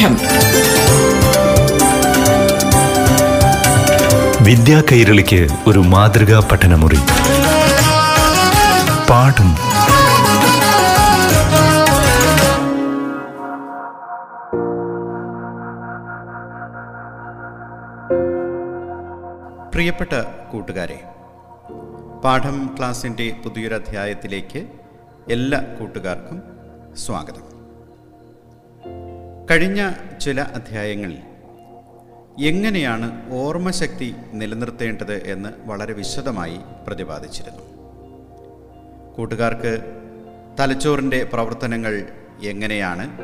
പാഠം വിദ്യാ കൈരളിക്ക് ഒരു മാതൃകാ പഠനമുറി. പാഠം. പ്രിയപ്പെട്ട കൂട്ടുകാരെ പാഠം ക്ലാസിന്റെ പുതിയൊരു അധ്യായത്തിലേക്ക് എല്ലാ കൂട്ടുകാർക്കും സ്വാഗതം. കഴിഞ്ഞ ചില അധ്യായങ്ങളിൽ എങ്ങനെയാണ് ഓർമ്മശക്തി നിലനിർത്തേണ്ടത് എന്ന് വളരെ വിശദമായി പ്രതിപാദിച്ചിരുന്നു. കൂട്ടുകാർക്ക് തലച്ചോറിന്റെ പ്രവർത്തനങ്ങൾ എങ്ങനെയാണ്?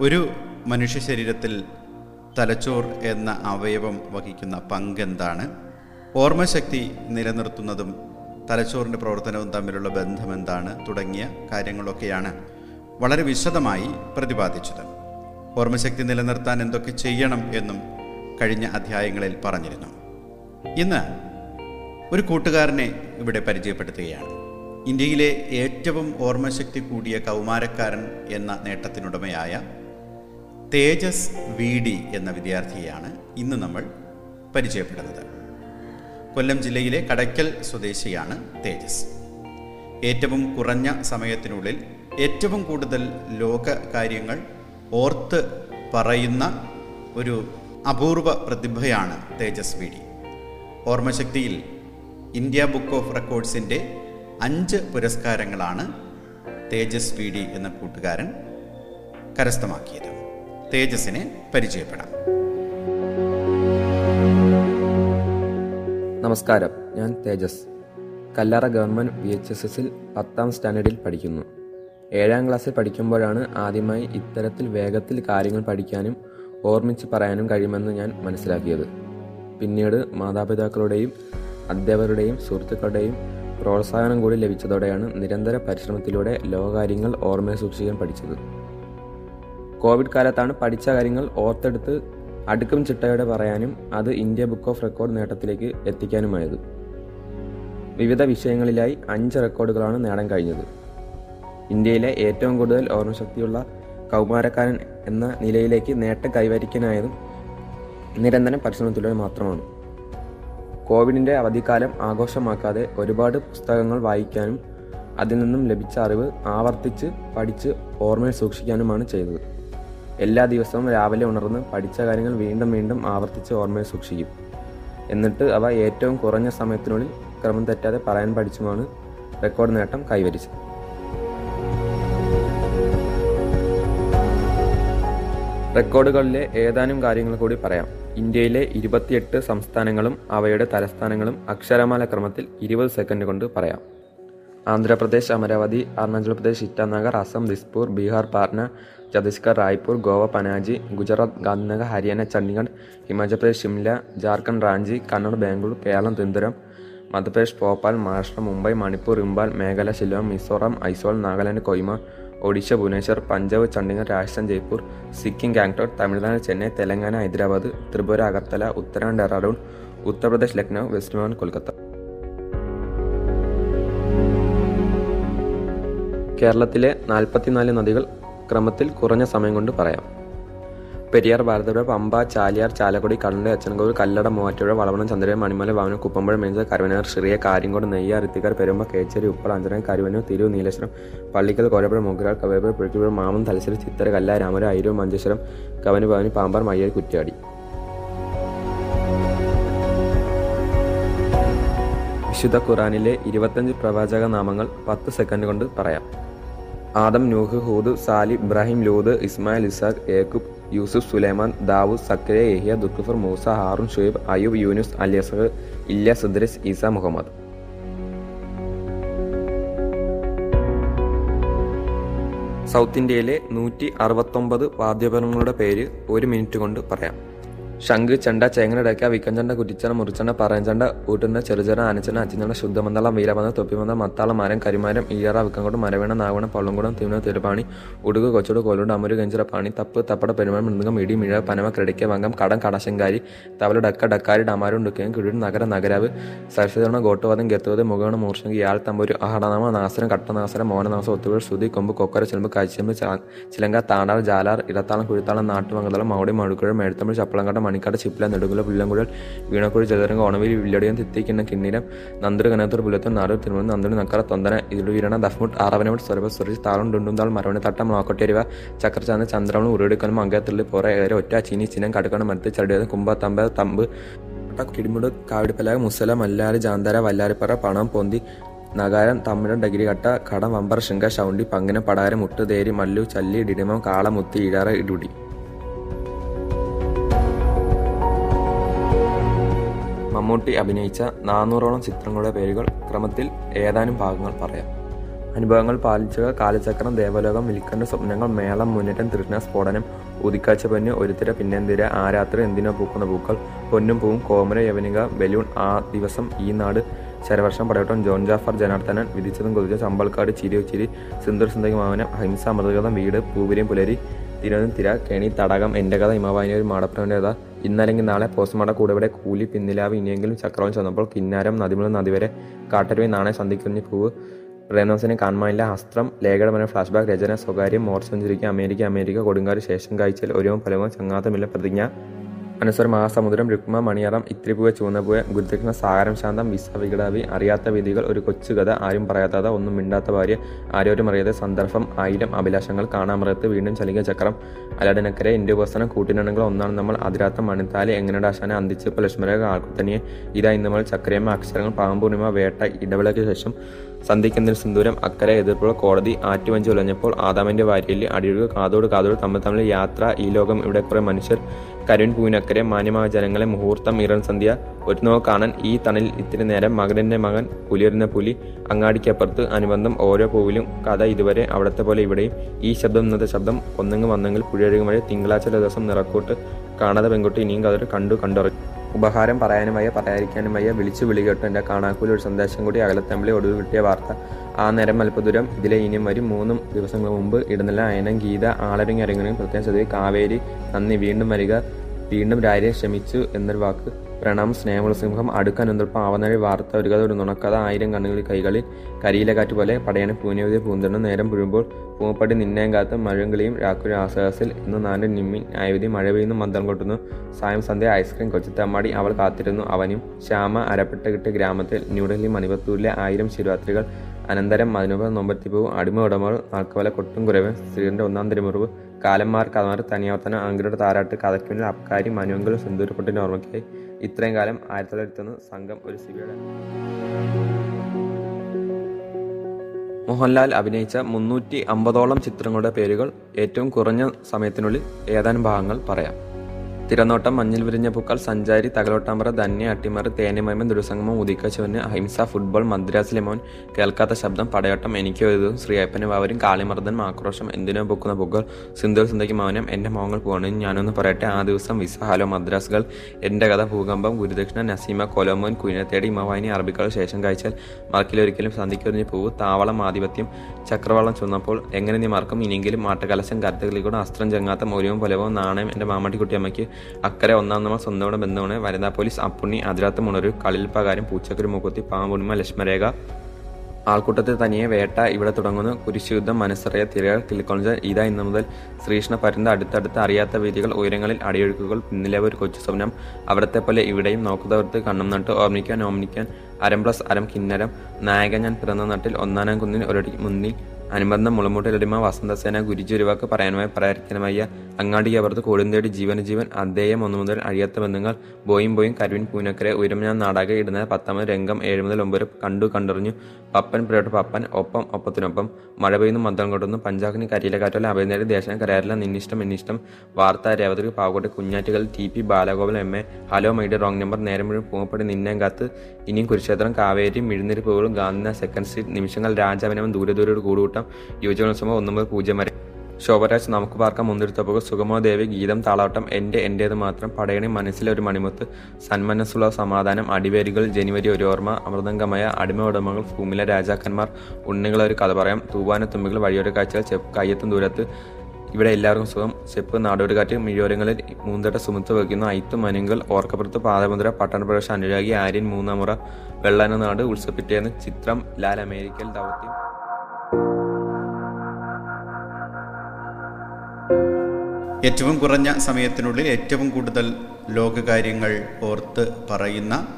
ഒരു മനുഷ്യ ശരീരത്തിൽ തലച്ചോർ എന്ന അവയവം വഹിക്കുന്ന പങ്കെന്താണ് ഓർമ്മശക്തി നിലനിർത്തുന്നതും തലച്ചോറിന്റെ പ്രവർത്തനവും തമ്മിലുള്ള ബന്ധം എന്താണ്? തുടങ്ങിയ കാര്യങ്ങളൊക്കെയാണ് വളരെ വിശദമായി പ്രതിപാദിച്ചത്. ഓർമ്മശക്തി നിലനിർത്താൻ എന്തൊക്കെ ചെയ്യണം എന്നും കഴിഞ്ഞ അധ്യായങ്ങളിൽ പറഞ്ഞിരുന്നു. ഇന്ന് ഒരു കൂട്ടുകാരനെ ഇവിടെ പരിചയപ്പെടുത്തുകയാണ്. ഇന്ത്യയിലെ ഏറ്റവും ഓർമ്മശക്തി കൂടിയ കൗമാരക്കാരൻ എന്ന നേട്ടത്തിനുടമയായ തേജസ് വി ഡി എന്ന വിദ്യാർത്ഥിയെയാണ് ഇന്ന് നമ്മൾ പരിചയപ്പെടുന്നത്. കൊല്ലം ജില്ലയിലെ കടയ്ക്കൽ സ്വദേശിയാണ് തേജസ്. ഏറ്റവും കുറഞ്ഞ സമയത്തിനുള്ളിൽ ഏറ്റവും കൂടുതൽ ലോക കാര്യങ്ങൾ ഓർത്ത് പറയുന്ന ഒരു അപൂർവ പ്രതിഭയാണ് തേജസ് വി ഡി ഓർമ്മശക്തിയിൽ ഇന്ത്യ ബുക്ക് ഓഫ് റെക്കോർഡ്സിന്റെ അഞ്ച് പുരസ്കാരങ്ങളാണ് തേജസ് വി ഡി എന്ന കൂട്ടുകാരൻ കരസ്ഥമാക്കിയത്. തേജസിനെ പരിചയപ്പെടാം. നമസ്കാരം. ഞാൻ Tejas. Kallara government V H S എസിൽ പത്താം സ്റ്റാൻഡേർഡിൽ പഠിക്കുന്നു. ഏഴാം ക്ലാസ്സിൽ പഠിക്കുമ്പോഴാണ് ആദ്യമായി ഇത്തരത്തിൽ വേഗത്തിൽ കാര്യങ്ങൾ പഠിക്കാനും ഓർമ്മിച്ച് പറയാനും കഴിയുമെന്ന് ഞാൻ മനസ്സിലാക്കിയത്. പിന്നീട് മാതാപിതാക്കളുടെയും അധ്യാപകരുടെയും സുഹൃത്തുക്കളുടെയും പ്രോത്സാഹനം കൂടി ലഭിച്ചതോടെയാണ് നിരന്തര പരിശ്രമത്തിലൂടെ ലോകകാര്യങ്ങൾ ഓർമ്മയെ സൂക്ഷിക്കാൻ പഠിച്ചത്. കോവിഡ് കാലത്താണ് പഠിച്ച കാര്യങ്ങൾ ഓർത്തെടുത്ത് അടുക്കും ചിട്ടയോടെ പറയാനും അത് ഇന്ത്യ ബുക്ക് ഓഫ് റെക്കോർഡ് നേട്ടത്തിലേക്ക് എത്തിക്കാനുമായത്. വിവിധ വിഷയങ്ങളിലായി അഞ്ച് റെക്കോർഡുകളാണ് നേടാൻ കഴിഞ്ഞത്. ഇന്ത്യയിലെ ഏറ്റവും കൂടുതൽ ഓർമ്മശക്തിയുള്ള കൗമാരക്കാരൻ എന്ന നിലയിലേക്ക് നേട്ടം കൈവരിക്കാനായതും നിരന്തരം പരിശ്രമത്തിലൂടെ മാത്രമാണ്. കോവിഡിന്റെ അവധിക്കാലം ആഘോഷമാക്കാതെ ഒരുപാട് പുസ്തകങ്ങൾ വായിക്കാനും അതിൽ നിന്നും ലഭിച്ച അറിവ് ആവർത്തിച്ച് പഠിച്ച് ഓർമ്മയിൽ സൂക്ഷിക്കാനുമാണ് ചെയ്തത്. എല്ലാ ദിവസവും രാവിലെ ഉണർന്ന് പഠിച്ച കാര്യങ്ങൾ വീണ്ടും വീണ്ടും ആവർത്തിച്ച് ഓർമ്മയിൽ സൂക്ഷിക്കും. എന്നിട്ട് അവ ഏറ്റവും കുറഞ്ഞ സമയത്തിനുള്ളിൽ ക്രമം തെറ്റാതെ പറയാൻ പഠിച്ചുമാണ് റെക്കോർഡ് നേട്ടം കൈവരിച്ചത്. റെക്കോർഡുകളിലെ ഏതാനും കാര്യങ്ങൾ കൂടി പറയാം. ഇന്ത്യയിലെ ഇരുപത്തിയെട്ട് സംസ്ഥാനങ്ങളും അവയുടെ തലസ്ഥാനങ്ങളും അക്ഷരമാല ക്രമത്തിൽ ഇരുപത് സെക്കൻഡ് കൊണ്ട് പറയാം. ആന്ധ്രാപ്രദേശ് അമരാവതി അരുണാചൽ പ്രദേശ് ഇറ്റാനഗർ അസം ദിസ്പൂർ ബീഹാർ പാറ്റ്ന ഛത്തീസ്ഗഡ് റായ്പൂർ ഗോവ പനാജി ഗുജറാത്ത് ഗാന്ധിനഗർ ഹരിയാന ചണ്ഡീഗഡ് ഹിമാചൽ പ്രദേശ് ഷിംല ജാർഖണ്ഡ് റാഞ്ചി കണ്ണൂർ ബാംഗ്ലൂർ കേരളം തിരുവനന്തപുരം മധ്യപ്രദേശ് ഭോപ്പാൽ മഹാരാഷ്ട്ര മുംബൈ മണിപ്പൂർ ഇംബാൽ മേഘാലയ ഷില്ലോങ് മിസോറാം ഐസോൾ നാഗാലാൻഡ് കൊയ്മ ഒഡീഷ ഭുവനേശ്വർ പഞ്ചാബ് ചണ്ഡീഗഡ് രാജസ്ഥാൻ ജയ്പൂർ സിക്കിം ഗാംഗ്ടോക്ക് തമിഴ്നാട് ചെന്നൈ തെലങ്കാന ഹൈദരാബാദ് ത്രിപുര അഗർത്തല ഉത്തരാഖണ്ഡ് ഡെറാഡൂൺ ഉത്തർപ്രദേശ് ലക്നൗ വെസ്റ്റ് ബംഗാൾ കൊൽക്കത്ത. കേരളത്തിലെ നാൽപ്പത്തിനാല് നദികൾ ക്രമത്തിൽ കുറഞ്ഞ സമയം കൊണ്ട് പറയാം. പെരിയാർ ഭാരതപുഴ പമ്പ ചാലിയാർ ചാലക്കുടി കണ്ണൂർ അച്ചൻകോവിൽ കല്ലട മൂവാറ്റുപുഴ വളവണം ചന്ദ്രൻ മണിമല വാവന കുപ്പമ്പുഴ മേഞ്ച കരുവനാർ ശ്രീയ കാര്യങ്കോട് നെയ്യാർ ഇത്തിക്കാർ പെരുമ്പ കേച്ചേരി ഉപ്പള അഞ്ചന കരുവനൂർ തിരു നീലേശ്വരം പള്ളിക്കൽ കോരപ്പുഴ മുഗ്രാൾ കവേപ്പുഴ പുഴക്കിപ്പുഴ മാമം തലശ്ശേരി ചിത്തര കല്ല രാമര അയിരൂർ മഞ്ചേശ്വരം കവന് ഭവനി പാമ്പാർ മയ്യൽ കുറ്റ്യാടി. വിശുദ്ധ ഖുറാനിലെ ഇരുപത്തഞ്ച് പ്രവാചക നാമങ്ങൾ പത്ത് സെക്കൻഡ് കൊണ്ട് പറയാം. Adam Nuh Hud Sally Ibrahim Lud Ismail Ishaq Yakub Yusuf Sulaiman Dawood സക്കരെ Yahya ദുഖുഫർ Musa Harun Shuaib Ayub Yunus അലിയസഹ് Ilyas Idris Isa Muhammad. South ഇന്ത്യയിലെ നൂറ്റി അറുപത്തൊമ്പത് വാദ്യോപകരണങ്ങളുടെ പേര് ഒരു മിനിറ്റ് കൊണ്ട് പറയാം. ശംഖ് ചെണ്ട ചേങ്ങനടയ്ക്ക വിക്കഞ്ചണ്ട കുറ്റിച്ചണ മുറിച്ചണ്ട പറയഞ്ചണ്ട ഊട്ടുന്ന ചെറുചെറ ആനച്ചണ അച്ഛനണ്ട ശുദ്ധമന്ദളം വീരമന്ദ തൊപ്പിമന്ദ മത്താളം മരം കരിമാരം ഈയറ വിക്കങ്കോട് മരവേണ നാവണ പള്ളംകുടം തിരുവന തിരുപ്പാണി ഉടുകു കൊച്ചുട് കോലുണ്ട് അമുരു ഗഞ്ചിറ പാണി തപ്പ് തപ്പട പെരുമാൻ മൃദംഗം ഇടി മിഴ പനമ ക്രെഡിക്ക വങ്കം കടം കടശങ്കാരി തവല ഡക്ക ഡക്കാരി ഡമാരും ഡുക്കയും കിഴിൻ നഗര നഗരാവ് സരസ്വതണ ഗോട്ടുവാദം ഗത്തുവത് മുഖണ മൂർഷങ്കി യാൾ തമ്പൂര് ആഹടനാമ നാസരം കട്ടനാസരം മോഹനനാസം ഒത്തുവീഴ് ശ്രുതി കൊമ്പ് കൊക്കര ചെലുമ്പ് കാഴ്ചമ്പ് ചിലങ്ക താണാർ ജാലാർ ഇടത്താളം കുഴിത്താളം നാട്ടുമംഗലം മൗടി മഴുക്കുഴ മേഴ്ത്തമിഴ് ചപ്പളങ്കട്ട മണിക്കാട് ചിപ്പില നെടുങ്കുല പുല്ലങ്കുഴൽ വീണക്കുഴി ജലതരംഗ ഓണവേലി വില്ലടിയം തെത്തിക്കുന്ന കിണ്ണീരം നന്ദുര കനത്തൂർ പുലത്തൂർ നാടൂർ തിരുവനന്തപുരം നന്ദുര നക്കറ തൊന്തന ഇരുവീരണ വീരണ ദഫ്മുട്ട് ആറവനോട് സ്വരഭ സ്വരിച്ച് താളം ഡുണ്ടുന്താൾ മരവണ തട്ടം നോക്കട്ടേരിവ ചക്രചാന്ത ചന്ദ്രമണം ഉരുടിക്കലും അങ്കത്തിൽ പുറ ഏറെ ഒറ്റ ചീനി ചിനം കടുക്കണം മരത്തിൽ ചടിയത് കുമ്പ തമ്പ കിടിമുട് കാവിടിപ്പല മുസല മല്ലാരി ജാന്തര വല്ലാരിപ്പറ പണം പൊന്തി നഗാരം തമിഴൻ ഡഗിരി കട്ട കടം വമ്പർ ശൃംഗ ശൗണ്ടി പങ്ങനെ പടാരം മുട്ടുതേരി മല്ലു ചല്ലി ഡിഡിമം കാളമുത്തി ഇഴാറ ഇടുടി. മമ്മൂട്ടി അഭിനയിച്ച നാനൂറോളം ചിത്രങ്ങളുടെ പേരുകൾ ക്രമത്തിൽ ഏതാനും ഭാഗങ്ങൾ പറയാം. അനുഭവങ്ങൾ പാലിച്ചുക കാലചക്രം ദേവലോകം വിൽക്കേണ്ട സ്വപ്നങ്ങൾ മേളം മുന്നേറ്റം തൃഷ്ണ സ്ഫോടനം ഉദിക്കാച്ച പൊന്ന് ഒരുത്തിര പിന്നെന്തിര ആരാത്രി എന്തിനോ പൂക്കുന്ന പൂക്കൾ പൊന്നും പൂവും കോമര യവനിക ബലൂൺ ആ ദിവസം ഈ നാട് ശരവർഷം പടയോട്ടം ജോൺ ജാഫർ ജനാർദ്ദനൻ വിധിച്ചതും കൊതിച്ച ചമ്പൽക്കാട് ചിരി ചിരി സിന്ദൂർ സിന്ദഗി മാവനം അഹിംസ അമൃതഗതം വീട് പൂവിരിയും പുലരി തിരുവനന്തപുരം തിര കെണി തടകം എന്റെ കഥ ഹിമവാഹിനി ഒരു മാടപ്രവന്റെ കഥ ഇന്നല്ലെങ്കിൽ നാളെ പോസ്റ്റ്മോർട്ടം കൂടെ കൂലി പിന്നിലാവ് ഇനിയെങ്കിലും ചക്രവും ചെന്നപ്പോൾ കിന്നാരം നദിമുള നദി വരെ കാട്ടരുവി നാണയ സന്ധിക്കുന്ന പൂവ്. പ്രേംദാസിനെ കാണാനില്ല അസ്ത്രം ലേഖടമന ഫ്ലാഷ് ബാക്ക് രചന സ്വകാര്യം മോർച്ചഞ്ചുരിക്ക് അമേരിക്ക അമേരിക്ക കൊടുങ്കാട് ശേഷം കാഴ്ചയിൽ ഒരുവും ഫലവും ചങ്ങാത്തമില്ല പ്രതിജ്ഞ. അനുസർ സമുദ്രം രുക്മ മണിയറം ഇത്തിരിപ്പുവ ചൂന്നപ്പുവ ഗുരുദക്ഷിണ സാഗരം ശാന്തം വിസ വികടാവി അറിയാത്ത വിധികൾ ഒരു കൊച്ചു കഥ ആരും പറയാത്തത ഒന്നും മിണ്ടാത്ത ഭാര്യ ആരോരും അറിയാതെ സന്ദർഭം ആയിരം അഭിലാഷങ്ങൾ കാണാമറത്ത് വീണ്ടും ചലിക ചക്രം അലടനക്കരെ എന്റെ ഉപസനം കൂട്ടിനുണ്ടെങ്കിൽ ഒന്നാണ് നമ്മൾ അതിരാത്ത മണിത്താലി എങ്ങനെ ആശാന അന്തിച്ച് ലക്ഷ്മരക ആൾക്കുത്തനിയെ ഇതായി നമ്മൾ ചക്രയമ്മ അക്ഷരങ്ങൾ പാമ്പൂർണിമ വേട്ട ഇടവേളയ്ക്ക് ശേഷം സന്ധിക്കുന്നതിന് സിന്ദൂരം അക്കരെ എതിർപ്പുള്ള കോടതി ആറ്റുവഞ്ചി ഉലഞ്ഞപ്പോൾ ആദാമിന്റെ വാരിയിൽ അടിയൊഴുക കാതോട് കാതോട് തമ്മിൽ തമ്മിൽ യാത്ര ഈ ലോകം ഇവിടെ കുറെ മനുഷ്യർ കരുൺ പൂവിനക്കരെ മാന്യമായ ജനങ്ങളെ മുഹൂർത്തം ഇറൻ സന്ധ്യ ഒരു നോ കാണാൻ ഈ തണലിൽ ഇത്തിരി നേരം മകനന്റെ മകൻ പുലിയറിന പുലി അങ്ങാടിക്കപ്പുറത്ത് അനുബന്ധം ഓരോ പൂവിലും കഥ ഇതുവരെ അവിടത്തെ പോലെ ഇവിടെയും ഈ ശബ്ദം ഇന്നത്തെ ശബ്ദം ഒന്നെങ്കിൽ വന്നെങ്കിൽ പുഴയഴുകും വഴി തിങ്കളാഴ്ച ദിവസം നിറക്കൂട്ട് കാണാതെ പെൺകുട്ടി ഇനിയും കഥ കണ്ടു കണ്ടുറങ്ങി ഉപഹാരം പറയാനും വയ്യ പറയാതിരിക്കാനും വയ്യ. വിളിച്ചു വിളി കേട്ടു എന്റെ കാണാക്കൂലി ഒരു സന്ദേശം കൂടി അകലത്തമ്പിളി ഒടുവിൽ കിട്ടിയ വാർത്ത. ആ നേരം അല്പദൂരം. ഇതിലെ ഇനിയും വരും മൂന്നും ദിവസങ്ങൾ മുമ്പ് ഇടുന്നില്ല. അയനം ഗീത ആളരങ്ങി അരങ്ങനെയും പ്രത്യേകം ശ്രദ്ധ കാവേരി നന്ദി. വീണ്ടും വരിക. വീണ്ടും രാര്യെ ക്ഷമിച്ചു എന്നൊരു വാക്ക് പ്രണാം സ്നേഹമുളസിംഹം അടുക്കാൻ ഒന്നിപ്പം ആവനഴി വാർത്ത ഒരു കഥ ഒരു നുണക്കഥ ആയിരം കണ്ണുകളിൽ കൈകളിൽ കരിയിലെ കാറ്റ് പോലെ പടയണ പൂനേവിതെ പൂന്തണ്ണം നേരം പുഴുമ്പോൾ പൂമപ്പടി നിന്നയം കാത്ത് മഴങ്കിളിയും രാക്കുരി ആശ്വാസിൽ ഇന്ന് നാല് നിമ്മി ആയുധി മഴ പെയ്യുന്നു മന്ദം കൊട്ടുന്നു സായം സന്ധ്യ ഐസ്ക്രീം കൊച്ചിത്തമ്മാടി അവൾ കാത്തിരുന്നു അവനും ശ്യാമ അരപ്പെട്ട കിട്ടിയ ഗ്രാമത്തിൽ ന്യൂഡൽഹി മണിപത്തൂരിലെ ആയിരം ശിവരാത്രികൾ അനന്തരം മതിനുപ നൊമ്പത്തിപ്പൂവും അടിമ ഉടമകൾ നാൽക്കവല കൊട്ടും കുറവ് സ്ത്രീയുടെ ഒന്നാം തിരുമുറിവ് കാലന്മാർ കഥമാർ തനിയാവർത്തന അങ്കിരുടെ താരാട്ട് കഥയ്ക്കുന്നിൽ അബ്കാരി മനുവെങ്കിലും സിന്ദൂരപ്പെട്ടിന്റെ ഓർമ്മയ്ക്കായി ഇത്രയും കാലം ആയിരത്തി തൊള്ളായിരത്തി ഒന്ന് സംഘം ഒരു സിബിയുടെ മോഹൻലാൽ അഭിനയിച്ച മുന്നൂറ്റി അമ്പതോളം ചിത്രങ്ങളുടെ പേരുകൾ ഏറ്റവും കുറഞ്ഞ സമയത്തിനുള്ളിൽ ഏതാനും ഭാഗങ്ങൾ പറയാം. തിരനോട്ടം മഞ്ഞിൽ വിരിഞ്ഞ പൂക്കൾ സഞ്ചാരി തകലോട്ടാമ്പറ ധന്യ അട്ടിമറി തേനിമയമൻ ദുരസംഗമം ഉദിക്കച്ചവന് അഹിംസ ഫുട്ബോൾ മദ്രാസ് മോൻ കേൾക്കാത്ത ശബ്ദം പടയോട്ടം എനിക്ക് എഴുതും ശ്രീയപ്പന് വാവരും കാളിമർദ്ദൻ ആക്രോശം എന്തിനോ പൊക്കുന്ന പൂക്കൾ സിന്ധു സിന്ധയ്ക്ക് മൗനം എന്റെ മോങ്ങൾ പോകണം ഞാനൊന്ന് പറയട്ടെ ആ ദിവസം വിസ ഹലോ മദ്രാസുകൾ എന്റെ കഥ ഭൂകമ്പം ഗുരുദക്ഷിണ നസീമ കൊലോമോൻ കുഞ്ഞത്തേടി ഇമവാഹിനി അറബിക്കൾ ശേഷം കഴിച്ചാൽ മറക്കിലൊരിക്കലും സന്ധിക്കൊരിഞ്ഞ് പൂവ് താവളം ആധിപത്യം ചക്രവാളം ചുന്നപ്പോൾ എങ്ങനെ നീ മറക്കും ഇനിയെങ്കിലും ആട്ടകലശം കരുത്തുകളിൽ കൂടെ അസ്ത്രം ചെങ്ങാത്ത മൂല്യവും പൊലവും നാണയം എന്റെ മാമട്ടിക്കുട്ടിയമ്മയ്ക്ക് അക്കരെ ഒന്നാം നമ്മൾ സ്വന്തമോടെ ബന്ധമാണ്. വനിതാ പോലീസ് അപ്പുണ്ണി അതിരാത്ത മുണരു കളിൽപ്പകാരം പൂച്ചക്കുരു മൂക്കുത്തി പാമ്പുണിമ ലക്ഷ്മരേഖ. ആൾക്കൂട്ടത്തിൽ തനിയെ വേട്ട ഇവിടെ തുടങ്ങുന്നു. കുരിശുയുദ്ധം മനസ്സറിയ തിരകൾ കിളിക്കൊളഞ്ച ഇതാ ഇന്നു മുതൽ ശ്രീകൃഷ്ണ പരുന്ത് അടുത്തടുത്ത് അറിയാത്ത വീതികൾ ഉയരങ്ങളിൽ അടിയൊഴുക്കുകൾ പിന്നിലെ ഒരു കൊച്ചു സ്വപ്നം. അവിടത്തെ പോലെ ഇവിടെയും നോക്കുന്നവർക്ക് കണ്ണും നട്ട്. ഓർമ്മിക്കാൻ ഓർമ്മിക്കാൻ. അരം പ്ലസ് അരം കിന്നരം. നായകൻ ഞാൻ പിറന്ന നാട്ടിൽ ഒന്നാനാം കുന്നിൽ ഒരടി മുന്നിൽ അനുബന്ധം മുളമൂട്ടിലടിമ വസന്തസേന ഗുരുജി ഒരുവാക്ക് പറയാനുമായി പറയാതിരിക്കാനുമായ അങ്ങാടിക്കപ്പുറത്ത് കൊടുന്തേടി ജീവന ജീവൻ അദ്ദേഹം ഒന്നു മുതൽ അഴിയാത്ത ബന്ധങ്ങൾ ബോയും ബോയും കരുവിൻ പൂനക്കരെ ഉയരം ഞാൻ നാടാകെ ഇടുന്ന പത്താമത് രംഗം ഏഴ് മുതൽ ഒമ്പത് കണ്ടു കണ്ടറിഞ്ഞു. പപ്പൻ പ്രിയോട്ട് പപ്പൻ ഒപ്പം ഒപ്പത്തിനൊപ്പം. മഴ പെയ്യുന്നു മന്ത്രം കൊട്ടുന്നു പഞ്ചാബിന് കരിയിലെ കാറ്റോലെ അഭയനേരി ദേശം കരയാറില്ല നിന്നിഷ്ടം എന്നിഷ്ടം. വാർത്ത രേവതി പാവക്കോട്ടെ കുഞ്ഞാറ്റുകൾ T P Balagopal M A hello my dear wrong number നേരം മുഴുവൻ പൂങ്ങപ്പടി നിന്നേം കാത്ത്. ഇനിയും കുരുക്ഷേത്രം കാവേരി മിഴുന്നിരി പൂവുകളും ഗാന്ധിന സെക്കൻഡ് സ്ട്രീറ്റ് നിമിഷങ്ങൾ രാജാവിനവൻ ദൂരെ ദൂരോട് കൂടുകൂട്ടം യുവജനോത്സവം ഒന്നു മുതൽ പൂജ്യം വരെ. ശോഭരാജ് നമുക്ക് പാർക്കാം മുന്തിരിത്തപ്പുക സുഗമോ ദേവി ഗീതം താളാട്ടം എന്റെ എന്റേത് മാത്രം പടയണി മനസ്സിലെ ഒരു മണിമുത്ത് സന്മനസ്സുള്ള സമാധാനം അടിവേരുകൾ ജനുവരി ഒരു ഓർമ്മ അമൃതംഗമയ അടിമ ഉടമകൾ ഭൂമിയിലെ രാജാക്കന്മാർ ഉണ്ണികളെ ഒരു കഥ പറയാം തൂവാന തുമ്പികൾ വഴിയൊരു കാഴ്ചകൾ ചെപ്പ് കയ്യത്തും ദൂരത്ത് ഇവിടെ എല്ലാവർക്കും സുഖം ചെപ്പ് നാടോട് കാറ്റ് മിഴിയോരങ്ങളിൽ മൂന്തട്ട സുമുത്ത് വയ്ക്കുന്ന ഐത്ത് മനുങ്കൾ ഓർക്കപ്പുറത്ത് പാദമുദ്ര പട്ടണപ്രവേശ അനുരാഗി ആര്യൻ മൂന്നാമുറ വെള്ളാന നാട് ഉത്സവപ്പിറ്റേന്ന് ചിത്രം ലാൽ അമേരിക്കൽ ദൗത്യം. ഏറ്റവും കുറഞ്ഞ സമയത്തിനുള്ളിൽ ഏറ്റവും കൂടുതൽ ലോകകാര്യങ്ങൾ ഓർത്ത് പറയുന്ന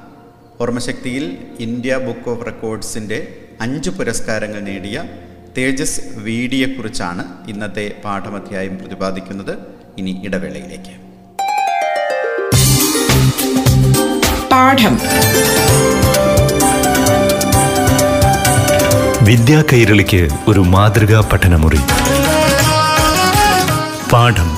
ഓർമ്മശക്തിയിൽ ഇന്ത്യ ബുക്ക് ഓഫ് റെക്കോർഡ്സിന്റെ അഞ്ച് പുരസ്കാരങ്ങൾ നേടിയ തേജസ് വീഡിയെക്കുറിച്ചാണ് ഇന്നത്തെ പാഠമധ്യായം പ്രതിപാദിക്കുന്നത്. ഇനി ഇടവേളയിലേക്ക്. പാഠം. വിദ്യാ കൈരളിക്ക് ഒരു മാതൃകാ പഠനമുറി. പാഠം.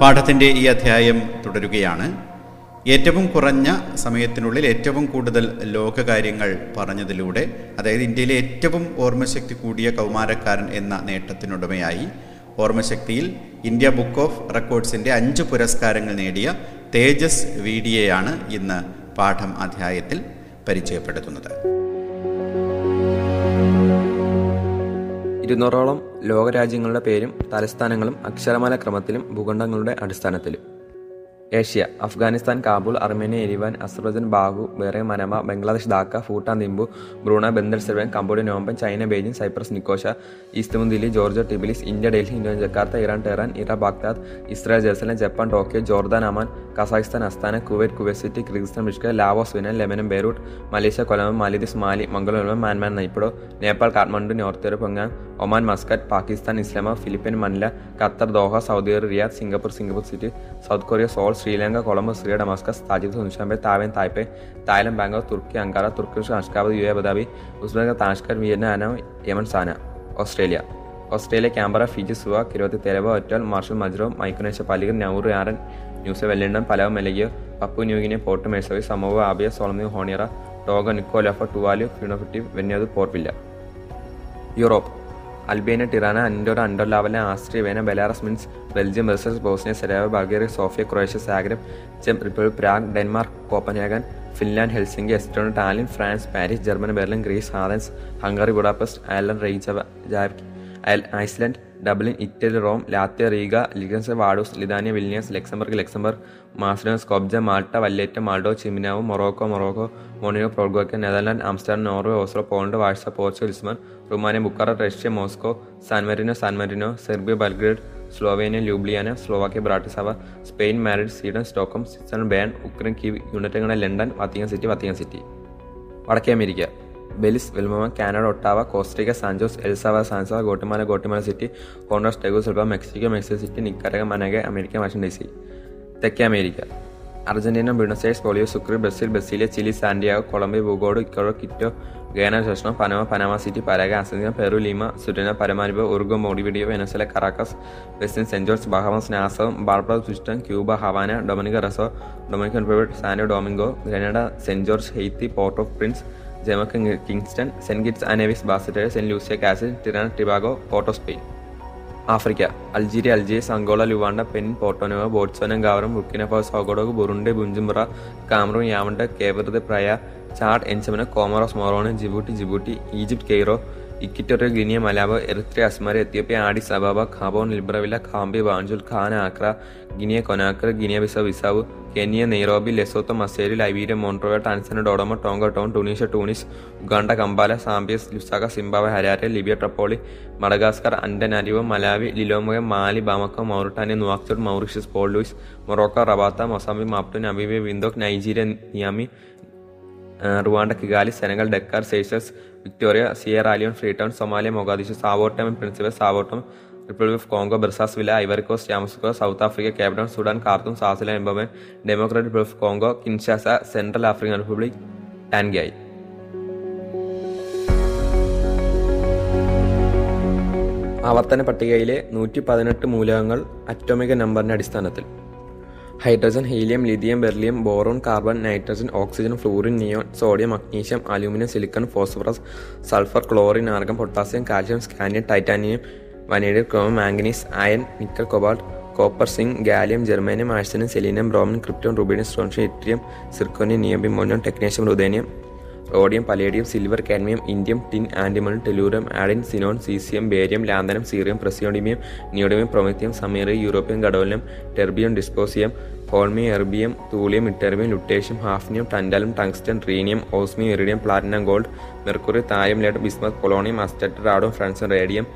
പാഠത്തിന്റെ ഈ അധ്യായം തുടരുകയാണ്. ഏറ്റവും കുറഞ്ഞ സമയത്തിനുള്ളിൽ ഏറ്റവും കൂടുതൽ ലോകകാര്യങ്ങൾ പറഞ്ഞതിലൂടെ അതായത് ഇന്ത്യയിലെ ഏറ്റവും ഓർമ്മശക്തി കൂടിയ കൗമാരക്കാരൻ എന്ന നേട്ടത്തിനുടമയായി ഓർമ്മശക്തിയിൽ ഇന്ത്യ ബുക്ക് ഓഫ് റെക്കോർഡ്സിന്റെ അഞ്ച് പുരസ്കാരങ്ങൾ നേടിയ തേജസ് വീഡിയയാണ് ഇന്ന് പാഠം അധ്യായത്തിൽ പരിചയപ്പെടുത്തുന്നത്. ഇരുന്നൂറോളം ലോകരാജ്യങ്ങളുടെ പേരും തലസ്ഥാനങ്ങളും അക്ഷരമാല ക്രമത്തിലും ഭൂഖണ്ഡങ്ങളുടെ അടിസ്ഥാനത്തിലും. Asia Afghanistan Kabul Armenia Yerevan Azerbaijan Baku Bahrain Manama Bangladesh Dhaka Bhutan Thimphu Brunei Bandar Seri Begawan Cambodia Phnom Penh China Beijing Cyprus Nicosia East മുന്തിലി Georgia Tbilisi India Delhi India Jakarta Iran Tehran Iraq Baghdad Israel Jerusalem Japan Tokyo Jordan Amman Kazakhstan Astana Kuwait Kuwait City Kyrgyzstan Bishkek Laos വിനൻ Lebanon Beirut Malaysia കൊലം Maldives Male Mangaluru Myanmar Naypyidaw Nepal Kathmandu North പൊങ്ങാൻ Oman Muscat Pakistan ഇസ്ലാമ Philippines Manila Qatar Doha Saudi Riyadh Singapore Singapore city South Korea Seoul Sri Lanka Colombo Syria Damascus Tajik Dushanbe Taiwan Taipei Thailand Bangkok Turkey Ankara Turkish Ashgabat U A Abu Dhabi Uzbek Tashkent വിയറ്റ്നാന Yemen Sana Australia. Australia Canberra Fiji Suva Kiribati Tarawa ഒറ്റൽ Marshall Majuro Micronesia Palikir Nauru Yaren news Wellington Palau മെലഗിയ Papua New Guinea Port Moresby Samoa Apia Solomon Honiara Tonga നിക്കോലഫ Tuvalu ഫിനോഫിറ്റീവ് വെന്യത് പോർപ്പില്ല Europe. Albania Tirana Andorra Andorra la Vella Austria Vienna Belarus Minsk Belgium Brussels Bosnia സെരാവ Bulgaria Sofia Croatia Zagreb ചെം Republic Prague Denmark Copenhagen Finland Helsinki Estonia Tallinn France Paris Germany Berlin Greece Athens Hungary Budapest Ireland റെയ്ജാബ് Iceland Dublin Italy Rome Latvia Riga ligands Vaduz Lithuania Vilnius Luxembourg Luxembourg മാസ്ഡോൺ Skopje Malta Valletta മാൾഡോ ചിമിനാവ് Morocco Morocco മോണിയോ പ്രോഗോക്ക Netherland Amsterdam Norway Oslo Poland Warsaw Portugal ലിസ്മർ Romania ബുക്കാറ Russia Moscow San Marino San Marino Serbia Belgrade Slovenia Ljubljana Slovakia Bratislava Spain Madrid Sweden Stockholm Switzerland Bern Ukraine Kyiv United London Vatican City Vatican City വടക്കേ America. Belize වෙල්ම කෑන Ottawa කෝස්ටික San Jose එල්සාව සංසා Guatemala Guatemala City කොන්ඩස් ටෙකු සල්ප මෙක්සික මෙක්ස සිටි නිකරක මනගේ අමරික වශන්ඩසි තැක්ක අමේරික අර්ජනන බිනසේ පොලිය සුක්‍ර බෙසිල් බෙසිල Chile සන්ඩියාව කොළඹේ බූගෝඩු කර කිට්ටෝ ගෑන ශෂ්න පනම පනම සිටි පරග අසඳ පැරුලීම සුටන පරමරිබ උර්ග මෝඩි විඩිය වෙනසල කරකස් වෙස්න් සෙන්ජෝස් බහමස් නාස බාර්පල විිෂ්ටන් Cuba Havana Dominica Roseau Dominican පවට Santo Domingo Grenada Saint George's Haiti Port au Prince Jamaica Kingston Saint Kitts and Nevis Basseterre Saint Lucia Castries Trinidad Tobago Port of Spain. Africa Algeria Algiers Angola Luanda Benin Porto Novo Botswana Gaborone Burkina Faso സോഗോഡോ Burundi Bujumbura Cameroon Yaounde Cape Verde Praia Chad N'Djamena Comoros Moroni Djibouti Djibouti Egypt Cairo Equatorial Guinea Malabo Eritrea Asmara Ethiopia Addis Ababa Gabon Libreville Gambia Banjul Ghana Accra Guinea Conakry Guinea Bissau Bissau Kenya Nairobi Lesotho Maseru Liberia Monrovia Tanzania Dodoma Tonga tone Tunisia Tunis Uganda Kampala Zambia Lusaka Zimbabwe Harare Libya Tripoli Madagascar Antananarivo Malawi Lilongwe Mali Bamako Mauritania Nouakchott Mauritius Port Louis Morocco Rabat Mozambique Maputo Namibia Windhoek Nigeria Niamey Rwanda Kigali Senegal Dakar Seychelles Victoria Sierra Leone Freetown Somalia Mogadishu Sao Tome Principe Sao Tome Republic of Congo Brazzaville Ivory Coast Yamoussoukro South Africa capital Sudan Khartoum Swaziland Mbabane Democratic Republic of Congo Kinshasa Central African Republic ടാൻഗായി ആവർത്തന പട്ടികയിലെ നൂറ്റി പതിനെട്ട് മൂലകങ്ങൾ അറ്റോമിക നമ്പറിന്റെ അടിസ്ഥാനത്തിൽ. Hydrogen helium lithium beryllium boron carbon nitrogen oxygen fluorine neon sodium magnesium aluminium silicon phosphorus sulphur chlorine argon potassium calcium scandium titanium vanadium chromium manganese iron nickel cobalt copper zinc gallium germanium arsenic selenium bromine krypton rubidium strontium yttrium zirconium niobium മോനോൺ technetium ruthenium rhodium palladium silver cadmium indium tin antimony tellurium iodine xenon caesium barium lanthanum cerium praseodymium neodymium promethium samarium europium gadolinium terbium dysprosium holmium erbium thulium ytterbium lutetium hafnium tantalum tungsten rhenium osmium iridium platinum gold mercury thallium lead bismuth polonium astatine radon radium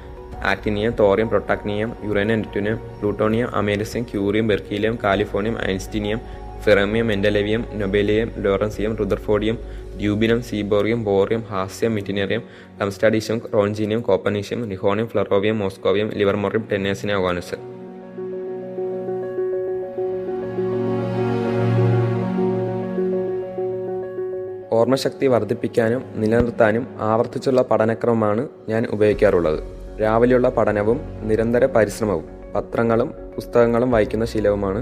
actinium thorium protactinium uranium neptunium plutonium americium curium berkelium californium einsteinium fermium mendelevium nobelium lawrencium rutherfordium dubnium seaborgium bohrium hassium meitnerium darmstadtium roentgenium copernicium nihonium flerovium moscovium livermorium tennessine oganesson. ഓർമ്മശക്തി വർദ്ധിപ്പിക്കാനും നിലനിർത്താനും ആവർത്തിച്ചുള്ള പഠനക്രമമാണ് ഞാൻ ഉപയോഗിക്കാറുള്ളത്. രാവിലെയുള്ള പഠനവും നിരന്തര പരിശ്രമവും പത്രങ്ങളും പുസ്തകങ്ങളും വായിക്കുന്ന ശീലവുമാണ്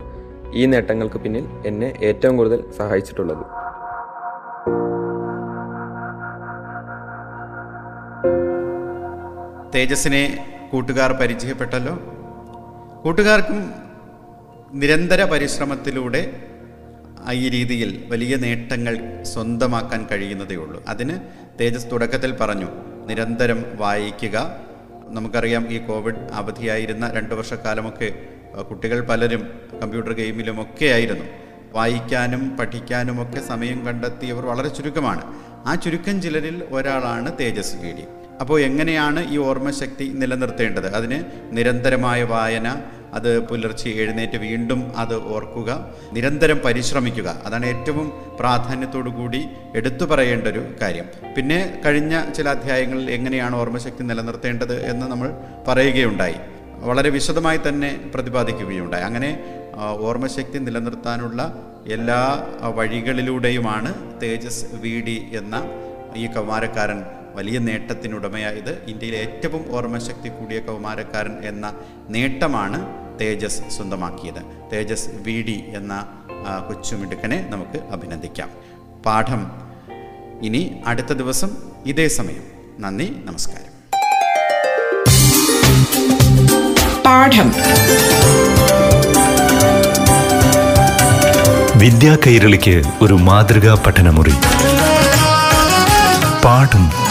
ഈ നേട്ടങ്ങൾക്ക് പിന്നിൽ എന്നെ ഏറ്റവും കൂടുതൽ സഹായിച്ചിട്ടുള്ളത്. തേജസ്സിനെ കൂട്ടുകാർ പരിചയപ്പെട്ടല്ലോ? കൂട്ടുകാർക്കും നിരന്തര പരിശ്രമത്തിലൂടെ ഈ രീതിയിൽ വലിയ നേട്ടങ്ങൾ സ്വന്തമാക്കാൻ കഴിയുന്നതേ ഉള്ളൂ അതിന് തേജസ് തുടക്കത്തിൽ പറഞ്ഞു നിരന്തരം വായിക്കുക നമുക്കറിയാം ഈ കോവിഡ് അവധിയായിരുന്ന രണ്ട് വർഷക്കാലമൊക്കെ കുട്ടികൾ പലരും കമ്പ്യൂട്ടർ ഗെയിമിലുമൊക്കെ ആയിരുന്നു വായിക്കാനും പഠിക്കാനുമൊക്കെ സമയം കണ്ടെത്തിയവർ വളരെ ചുരുക്കമാണ്. ആ ചുരുക്കം ചിലരിൽ ഒരാളാണ് തേജസ് വി ഡി. അപ്പോൾ എങ്ങനെയാണ് ഈ ഓർമ്മശക്തി നിലനിർത്തേണ്ടത്? അതിന് നിരന്തരമായ വായന അത് പുലർച്ചെ എഴുന്നേറ്റ് വീണ്ടും അത് ഓർക്കുക. നിരന്തരം പരിശ്രമിക്കുക. അതാണ് ഏറ്റവും പ്രാധാന്യത്തോടു കൂടി എടുത്തു പറയേണ്ട ഒരു കാര്യം. പിന്നെ കഴിഞ്ഞ ചില അധ്യായങ്ങളിൽ എങ്ങനെയാണ് ഓർമ്മശക്തി നിലനിർത്തേണ്ടത് എന്ന് നമ്മൾ പറയുകയുണ്ടായി. വളരെ വിശദമായി തന്നെ പ്രതിപാദിക്കുകയുണ്ടായി. അങ്ങനെ ഓർമ്മശക്തി നിലനിർത്താനുള്ള എല്ലാ വഴികളിലൂടെയുമാണ് തേജസ് വി എന്ന ഈ കൗമാരക്കാരൻ വലിയ നേട്ടത്തിനുടമയായത് ഇന്ത്യയിലെ ഏറ്റവും ഓർമ്മശക്തി കൂടിയ കൗമാരക്കാരൻ എന്ന നേട്ടമാണ് തേജസ് സ്വന്തമാക്കിയത്. തേജസ് വി ഡി എന്ന കൊച്ചുമിടുക്കനെ നമുക്ക് അഭിനന്ദിക്കാം. പാഠം ഇനി അടുത്ത ദിവസം ഇതേ സമയം. നന്ദി നമസ്കാരം. പാഠം. വിദ്യാ കൈരളിക്ക് ഒരു മാതൃകാ പഠനമുറി. പാഠം